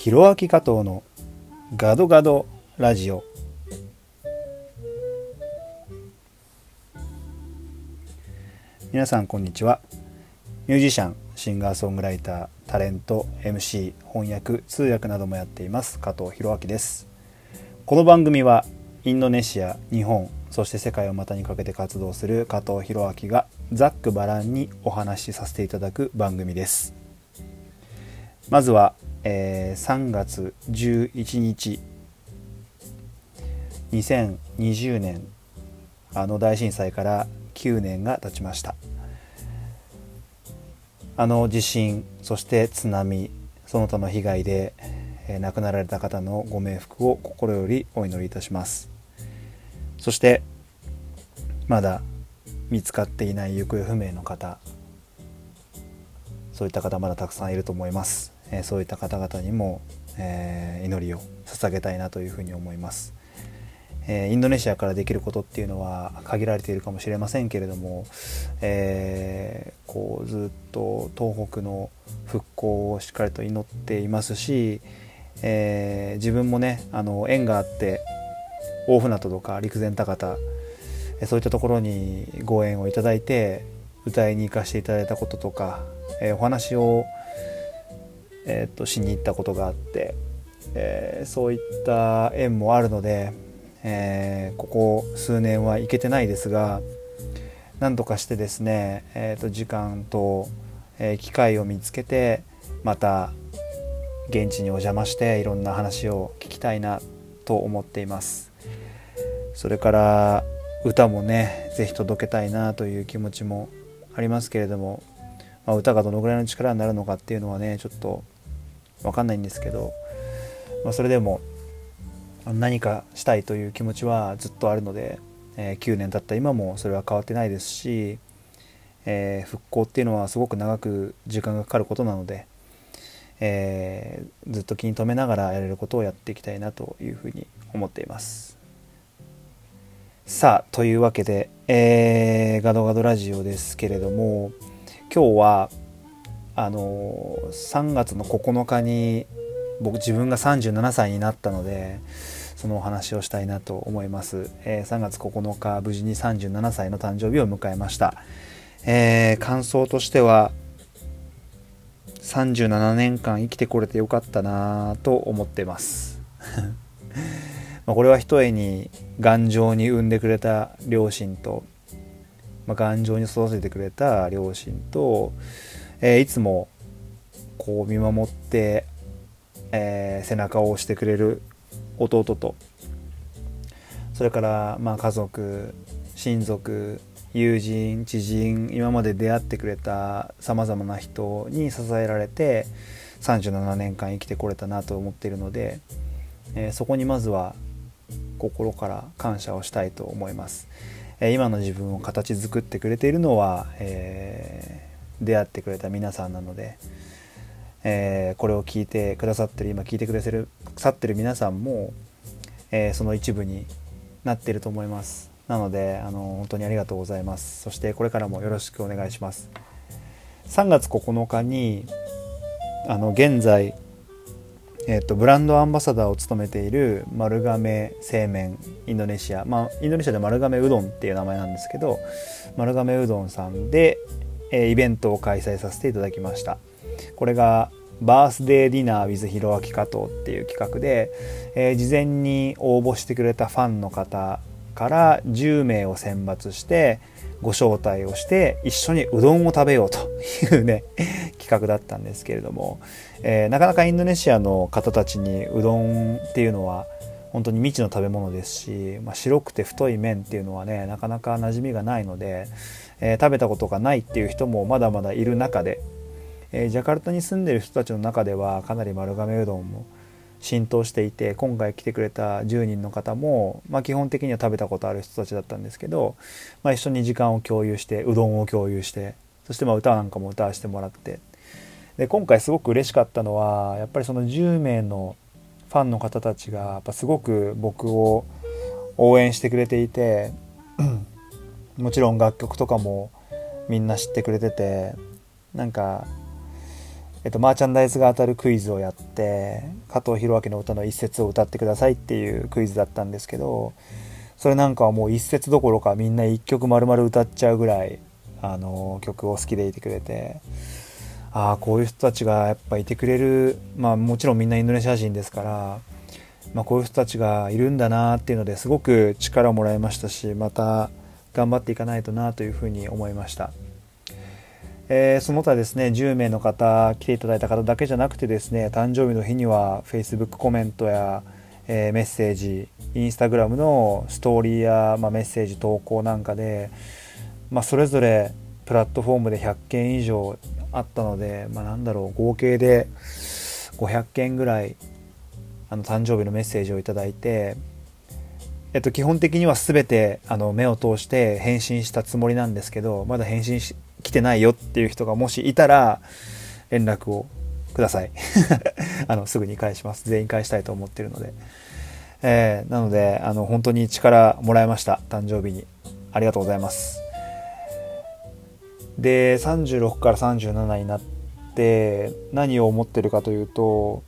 ひろあき加藤のガドガドラジオ。皆さんこんにちは。ミュージシャンシンガーソングライタータレント MC 翻訳通訳などもやっています。加藤弘明です。この番組はインドネシア日本そして世界を股にかけて活動する加藤弘明がざっくばらんにお話しさせていただく番組です。まずは、えー、3月11日2020年あの大震災から9年が経ちました。あの地震そして津波その他の被害で、えー、亡くなられた方のご冥福を心よりお祈りいたします。そしてまだ見つかっていない行方不明の方そういった方まだたくさんいると思います、えー、そういった方々にも、え、祈りを捧げたいなというふうに思います。えインドネシアからできることっていうのは限られているかもしれませんけれども、えー、こうずっと東北の復興をしっかりと祈っていますし、えー、自分もねあの縁があって大船渡とか陸前高田そういったところにご縁をいただいて歌いに行かせていただいたこととか、えー、お話を、えー、としに行ったことがあって、えー、そういった縁もあるのでえー、ここ数年は行けてないですが何とかしてですね、えー、と時間と、えー、機会を見つけてまた現地にお邪魔していろんな話を聞きたいなと思っています。それから歌もね是非届けたいなという気持ちもありますけれども、まあ、歌がどのぐらいの力になるのかっていうのはねちょっと分かんないんですけど、まあ、それでも何かしたいという気持ちはずっとあるので、えー、9年経った今もそれは変わってないですし、えー、復興っていうのはすごく長く時間がかかることなので、えー、ずっと気に留めながらやれることをやっていきたいなというふうに思っています。さあというわけで、えー、ガドガドラジオですけれども今日はあの3月の9日に僕自分が37歳になったのでそのお話をしたいなと思います、えー、3月9日無事に37歳の誕生日を迎えました、えー、感想としては37年間生きてこれてよかったなと思ってます。まこれはひとえに頑丈に産んでくれた両親と、まあ、頑丈に育ててくれた両親と、えー、いつもこう見守ってえー、背中を押してくれる弟とそれからまあ家族親族友人知人今まで出会ってくれたさまざまな人に支えられて37年間生きてこれたなと思っているので、えー、そこにまずは心から感謝をしたいと思います、えー、今の自分を形作ってくれているのは、え、出会ってくれた皆さんなので、えー、これを聞いてくださってる今聞いてくださってる皆さんも、えー、その一部になっていると思います。なのであの本当にありがとうございます。そしてこれからもよろしくお願いします。3月9日にあの現在、えーと、ブランドアンバサダーを務めている丸亀製麺インドネシア。まあインドネシアで丸亀うどんっていう名前なんですけど丸亀うどんさんで、え、イベントを開催させていただきました。これがバースデーディナー with ひろあき加藤っていう企画で、えー、事前に応募してくれたファンの方から10名を選抜してご招待をして一緒にうどんを食べようというね 企画だったんですけれども、えー、なかなかインドネシアの方たちにうどんっていうのは本当に未知の食べ物ですし、まあ、白くて太い麺っていうのはねなかなか馴染みがないので、えー、食べたことがないっていう人もまだまだいる中でえー、ジャカルタに住んでる人たちの中ではかなり丸亀うどんも浸透していて今回来てくれた10人の方も、まあ、基本的には食べたことある人たちだったんですけど、まあ、一緒に時間を共有してうどんを共有してそしてまあ歌なんかも歌わせてもらってで今回すごく嬉しかったのはやっぱりその10名のファンの方たちがやっぱすごく僕を応援してくれていてもちろん楽曲とかもみんな知ってくれててなんかえっと、マーチャンダイズが当たるクイズをやって加藤弘明の歌の一節を歌ってくださいっていうクイズだったんですけどそれなんかはもう一節どころかみんな一曲丸々歌っちゃうぐらいあの曲を好きでいてくれてああこういう人たちがやっぱいてくれるまあもちろんみんなインドネシア人ですから、まあ、こういう人たちがいるんだなっていうのですごく力をもらいましたしまた頑張っていかないとなというふうに思いました。えー、その他ですね10名の方来ていただいた方だけじゃなくてですね誕生日の日には Facebook コメントや、えー、メッセージインスタグラムのストーリーや、まあ、メッセージ投稿なんかで、まあ、それぞれプラットフォームで100件以上あったので、まあ、なんだろう合計で500件ぐらいあの誕生日のメッセージをいただいて、えっと、基本的には全てあの目を通して返信したつもりなんですけどまだ返信し来てないよっていう人がもしいたら連絡をください。あのすぐに返します。全員返したいと思ってるので、えー、なのであの本当に力もらいました。誕生日に。ありがとうございます。で36から37になって何を思ってるかというと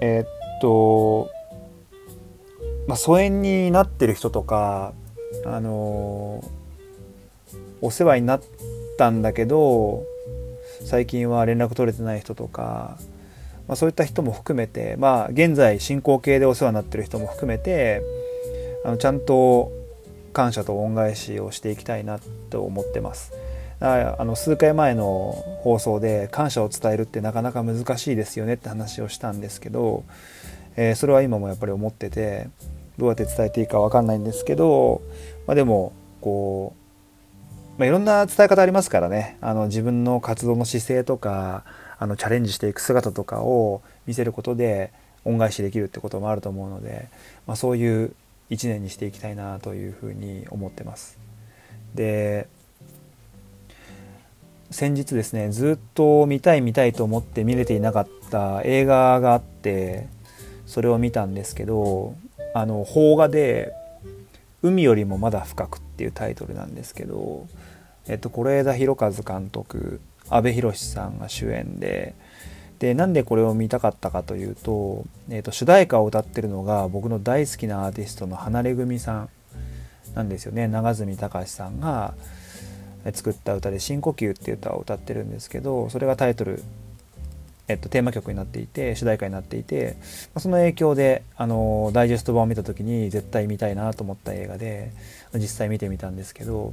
えー、っとまあ疎遠になってる人とかあのーお世話になったんだけど最近は連絡取れてない人とか、まあ、そういった人も含めてまあ現在進行形でお世話になってる人も含めてあのちゃんと感謝と恩返しをしていきたいなと思ってます。あの数回前の放送で感謝を伝えるってなかなか難しいですよねって話をしたんですけど、えー、それは今もやっぱり思っててどうやって伝えていいか分かんないんですけど、まあ、でもこうまあ、いろんな伝え方ありますからねあの自分の活動の姿勢とかあのチャレンジしていく姿とかを見せることで恩返しできるってこともあると思うので、まあ、そういう一年にしていきたいなというふうに思ってます。で先日ですねずっと見たい見たいと思って見れていなかった映画があってそれを見たんですけどあの邦画で「海よりもまだ深く」っていうタイトルなんですけどえっと、是枝裕和監督阿部寛さんが主演ででなんでこれを見たかったかというと,、えっと主題歌を歌ってるのが僕の大好きなアーティストの離れ組さんなんですよね長住隆さんが。作った歌で「深呼吸」っていう歌を歌ってるんですけどそれがタイトル、えっと、テーマ曲になっていて主題歌になっていてその影響であのダイジェスト版を見た時に絶対見たいなと思った映画で実際見てみたんですけど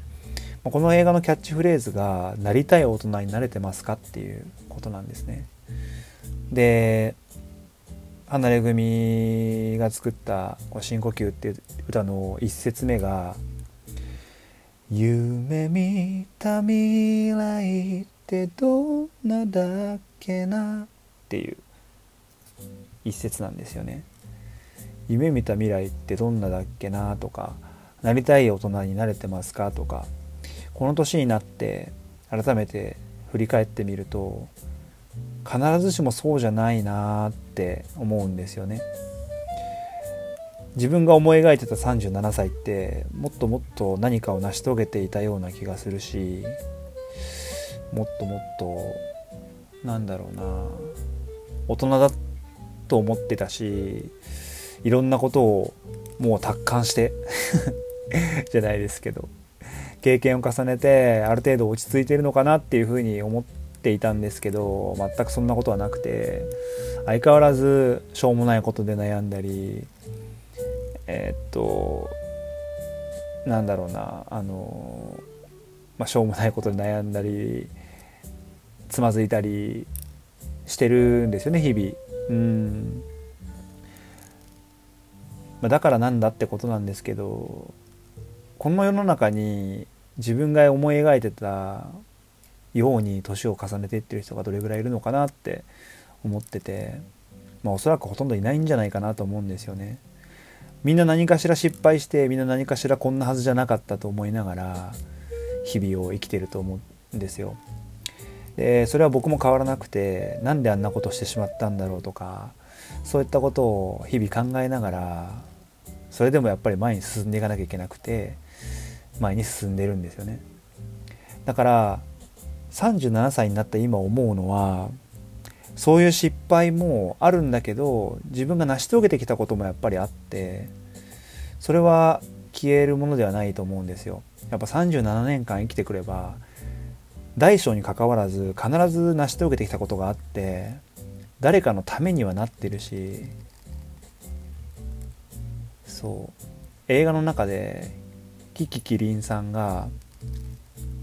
この映画のキャッチフレーズが「なりたい大人になれてますか?」っていうことなんですね。で離れ組が作った「深呼吸」っていう歌の一節目が「夢見た未来ってどんなだっけな」っていう一節なんですよね。夢見た未来ってどんなだっけなとかなりたい大人になれてますかとかこの年になって改めて振り返ってみると必ずしもそうじゃないなって思うんですよね。自分が思い描いてた37歳ってもっともっと何かを成し遂げていたような気がするしもっともっとなんだろうな大人だと思ってたしいろんなことをもう達観して じゃないですけど経験を重ねてある程度落ち着いてるのかなっていうふうに思っていたんですけど全くそんなことはなくて相変わらずしょうもないことで悩んだりえー、っとなんだろうなあの、まあ、しょうもないことで悩んだりつまずいたりしてるんですよね日々。うんまあ、だからなんだってことなんですけどこの世の中に自分が思い描いてたように年を重ねていってる人がどれぐらいいるのかなって思ってて、まあ、おそらくほとんどいないんじゃないかなと思うんですよね。みんな何かしら失敗してみんな何かしらこんなはずじゃなかったと思いながら日々を生きてると思うんですよ。でそれは僕も変わらなくてなんであんなことしてしまったんだろうとかそういったことを日々考えながらそれでもやっぱり前に進んでいかなきゃいけなくて前に進んでるんですよねだから37歳になった今思うのはそういう失敗もあるんだけど自分が成し遂げてきたこともやっぱりあってそれは消えるものではないと思うんですよ。やっぱ37年間生きてくれば大小にかかわらず必ず成し遂げてきたことがあって誰かのためにはなってるしそう。映画の中でキキキリンさんが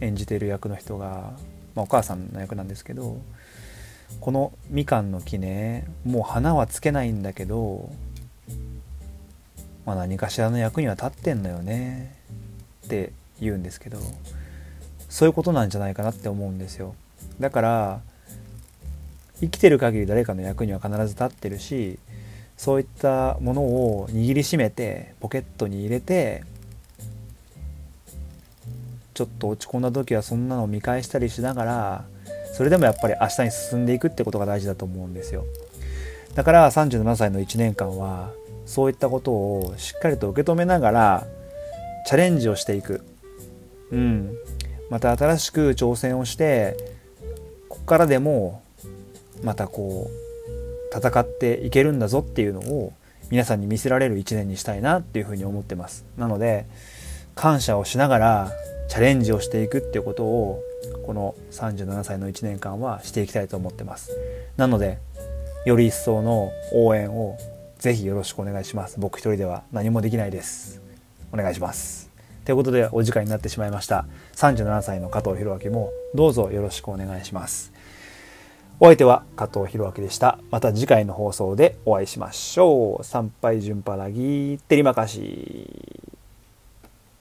演じてる役の人が、まあ、お母さんの役なんですけどこのみかんの木ねもう花はつけないんだけど、まあ、何かしらの役には立ってんのよねって言うんですけどそういうことなんじゃないかなって思うんですよ。だから生きてる限り誰かの役には必ず立ってるしそういったものを握りしめてポケットに入れてちょっと落ち込んだ時はそんなのを見返したりしながらそれでもやっぱり明日に進んでいくってことが大事だと思うんですよ。だから37歳の1年間はそういったことをしっかりと受け止めながらチャレンジをしていく。うん。また新しく挑戦をしてここからでもまたこう戦っていけるんだぞっていうのを皆さんに見せられる一年にしたいなっていうふうに思ってます。なので感謝をしながらチャレンジをしていくっていうことをこの37歳の1年間はしていきたいと思ってます。なのでより一層の応援をぜひよろしくお願いします。僕一人では何もできないです。お願いします。ということでお時間になってしまいました。37歳の加藤弘明もどうぞよろしくお願いします。お相手は加藤弘明でした。また次回の放送でお会いしましょう。参拝順パラギテリマカシ